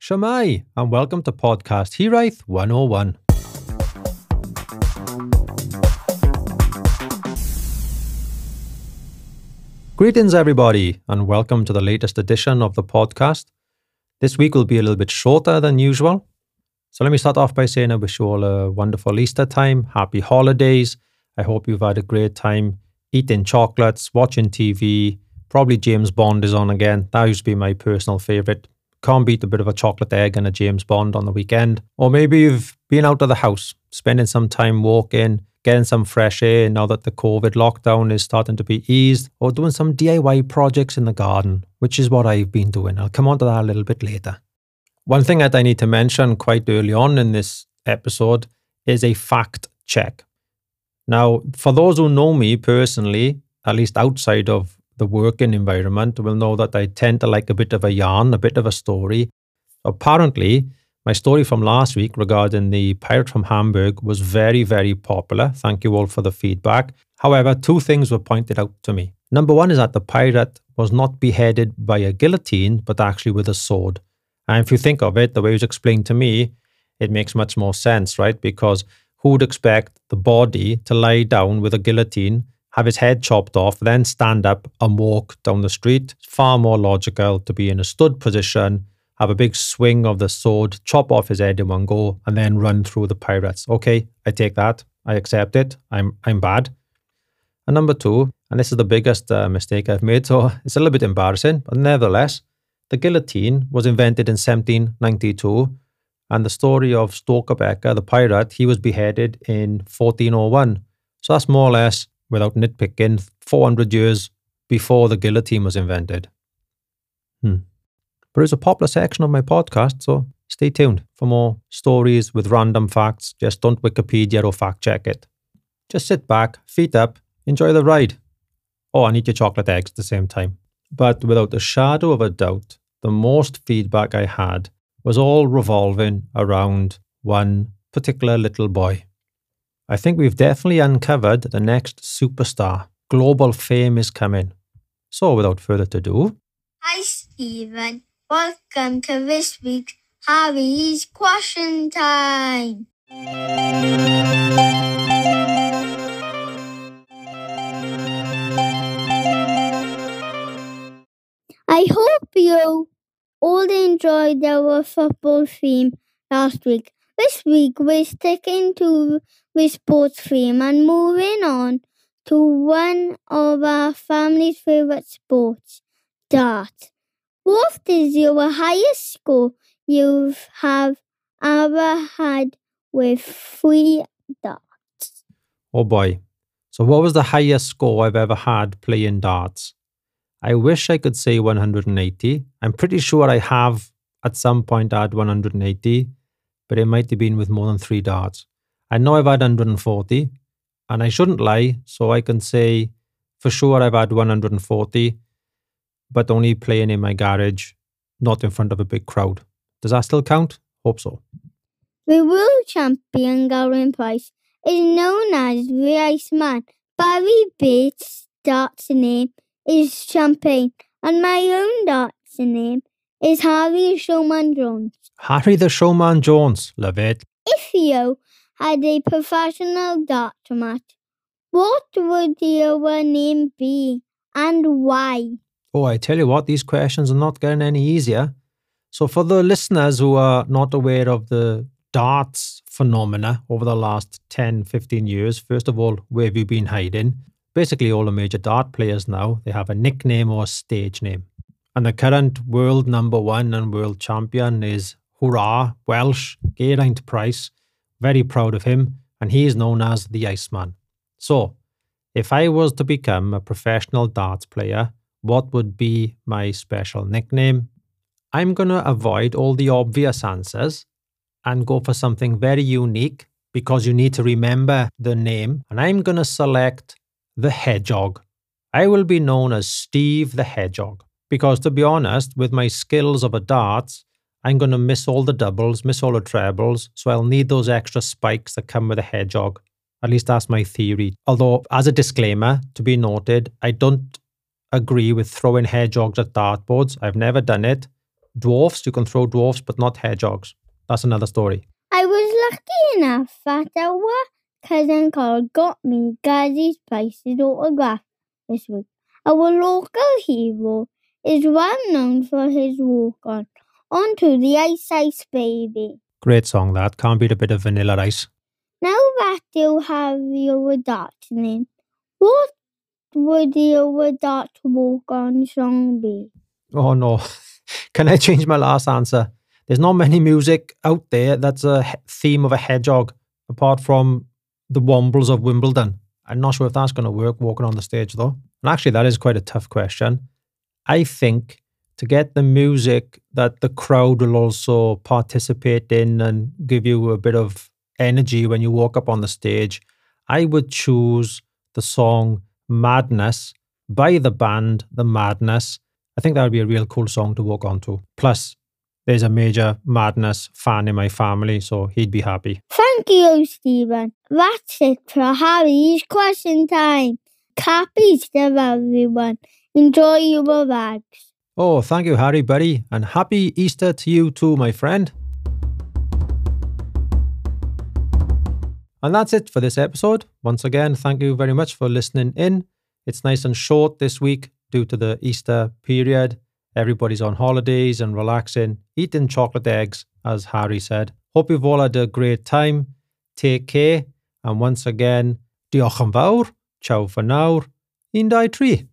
Shamai, and welcome to Podcast Hiraeth 101. Greetings, everybody, and welcome to the latest edition of the podcast. This week will be a little bit shorter than usual. So, let me start off by saying I wish you all a wonderful Easter time, happy holidays. I hope you've had a great time eating chocolates, watching TV. Probably James Bond is on again. That used to be my personal favourite. Can't beat a bit of a chocolate egg and a James Bond on the weekend. Or maybe you've been out of the house, spending some time walking, getting some fresh air now that the COVID lockdown is starting to be eased, or doing some DIY projects in the garden, which is what I've been doing. I'll come on to that a little bit later. One thing that I need to mention quite early on in this episode is a fact check. Now, for those who know me personally, at least outside of the working environment, will know that I tend to like a bit of a yarn, a bit of a story. Apparently, my story from last week regarding the pirate from Hamburg was very, very popular. Thank you all for the feedback. However, two things were pointed out to me. Number one is that the pirate was not beheaded by a guillotine, but actually with a sword. And if you think of it, the way it was explained to me, it makes much more sense, right? Because who would expect the body to lie down with a guillotine, have his head chopped off, then stand up and walk down the street? It's far more logical to be in a stood position, have a big swing of the sword, chop off his head in one go, and then run through the pirates. Okay, I take that. I accept it. I'm I'm bad. And number two, and this is the biggest uh, mistake I've made, so it's a little bit embarrassing, but nevertheless, the guillotine was invented in 1792 and the story of Störtebeker, the pirate, he was beheaded in 1401. So that's more or less, without nitpicking, 400 years before the guillotine was invented. Hmm. But it's a popular section of my podcast, so stay tuned for more stories with random facts. Just don't Wikipedia or fact check it. Just sit back, feet up, enjoy the ride. Oh, and eat your chocolate eggs at the same time. But without a shadow of a doubt, the most feedback I had was all revolving around one particular little boy. I think we've definitely uncovered the next superstar. Global fame is coming. So, without further ado, Hi, Stephen. Welcome to this week's Harry's Question Time. I hope you all enjoyed our football theme last week. This week we're sticking to the sports theme and moving on to one of our family's favorite sports, darts. What is your highest score you have ever had with three darts? oh boy. So, what was the highest score I've ever had playing darts? I wish I could say 180. I'm pretty sure I have at some point had 180, but it might have been with more than three darts. I know I've had 140, and I shouldn't lie, so I can say for sure I've had 140, but only playing in my garage, not in front of a big crowd. Does that still count? Hope so. The world champion Gerwyn Price is known as the Iceman. Barry Bates' darts name is Champagne, and my own darts name is Harry the Showman Jones. Harry the Showman Jones, love it. If you had a professional dart match, what would your name be and why? Oh, I tell you what, these questions are not getting any easier. So, for the listeners who are not aware of the darts phenomena over the last 10, 15 years, first of all, where have you been hiding? Basically, all the major dart players now, they have a nickname or a stage name. And the current world number one and world champion is Hurrah, Welsh, Gerwyn Price. Very proud of him, and he is known as the Iceman. So, if I was to become a professional darts player, what would be my special nickname? I'm going to avoid all the obvious answers and go for something very unique because you need to remember the name. And I'm going to select the Hedgehog. I will be known as Steve the Hedgehog because, to be honest, with my skills of a darts, I'm going to miss all the doubles, miss all the trebles. So I'll need those extra spikes that come with a Hedgehog. At least that's my theory. Although, as a disclaimer, to be noted, I don't agree with throwing hedgehogs at dartboards. I've never done it. dwarfs. You can throw dwarfs, but not hedgehogs. That's another story. I was lucky enough that our cousin Carl got me Gazzy Spice's autograph this week. Our local hero is well known for his walk on onto the ice ice baby. Great song that. Can't beat a bit of vanilla ice. Now that you have your dart name, what would your dart walk on song be? Oh no. Can I change my last answer? There's not many music out there that's a theme of a hedgehog apart from the Wombles of Wimbledon. I'm not sure if that's going to work walking on the stage though. And actually, that is quite a tough question. I think to get the music that the crowd will also participate in and give you a bit of energy when you walk up on the stage, I would choose the song Madness by the band The Madness. I think that would be a real cool song to walk onto. Plus, there's a major Madness fan in my family, so he'd be happy. Thank you, Stephen. That's it for Harry's question time. Happy Easter, everyone. Enjoy your bags. Oh, thank you, Harry, buddy, and happy Easter to you too, my friend. And that's it for this episode. Once again, thank you very much for listening in. It's nice and short this week due to the Easter period. Everybody's on holidays and relaxing, eating chocolate eggs, as Harry said. Hope you've all had a great time. Take care. And once again, diolch. Ciao for now. Un, dau, tri.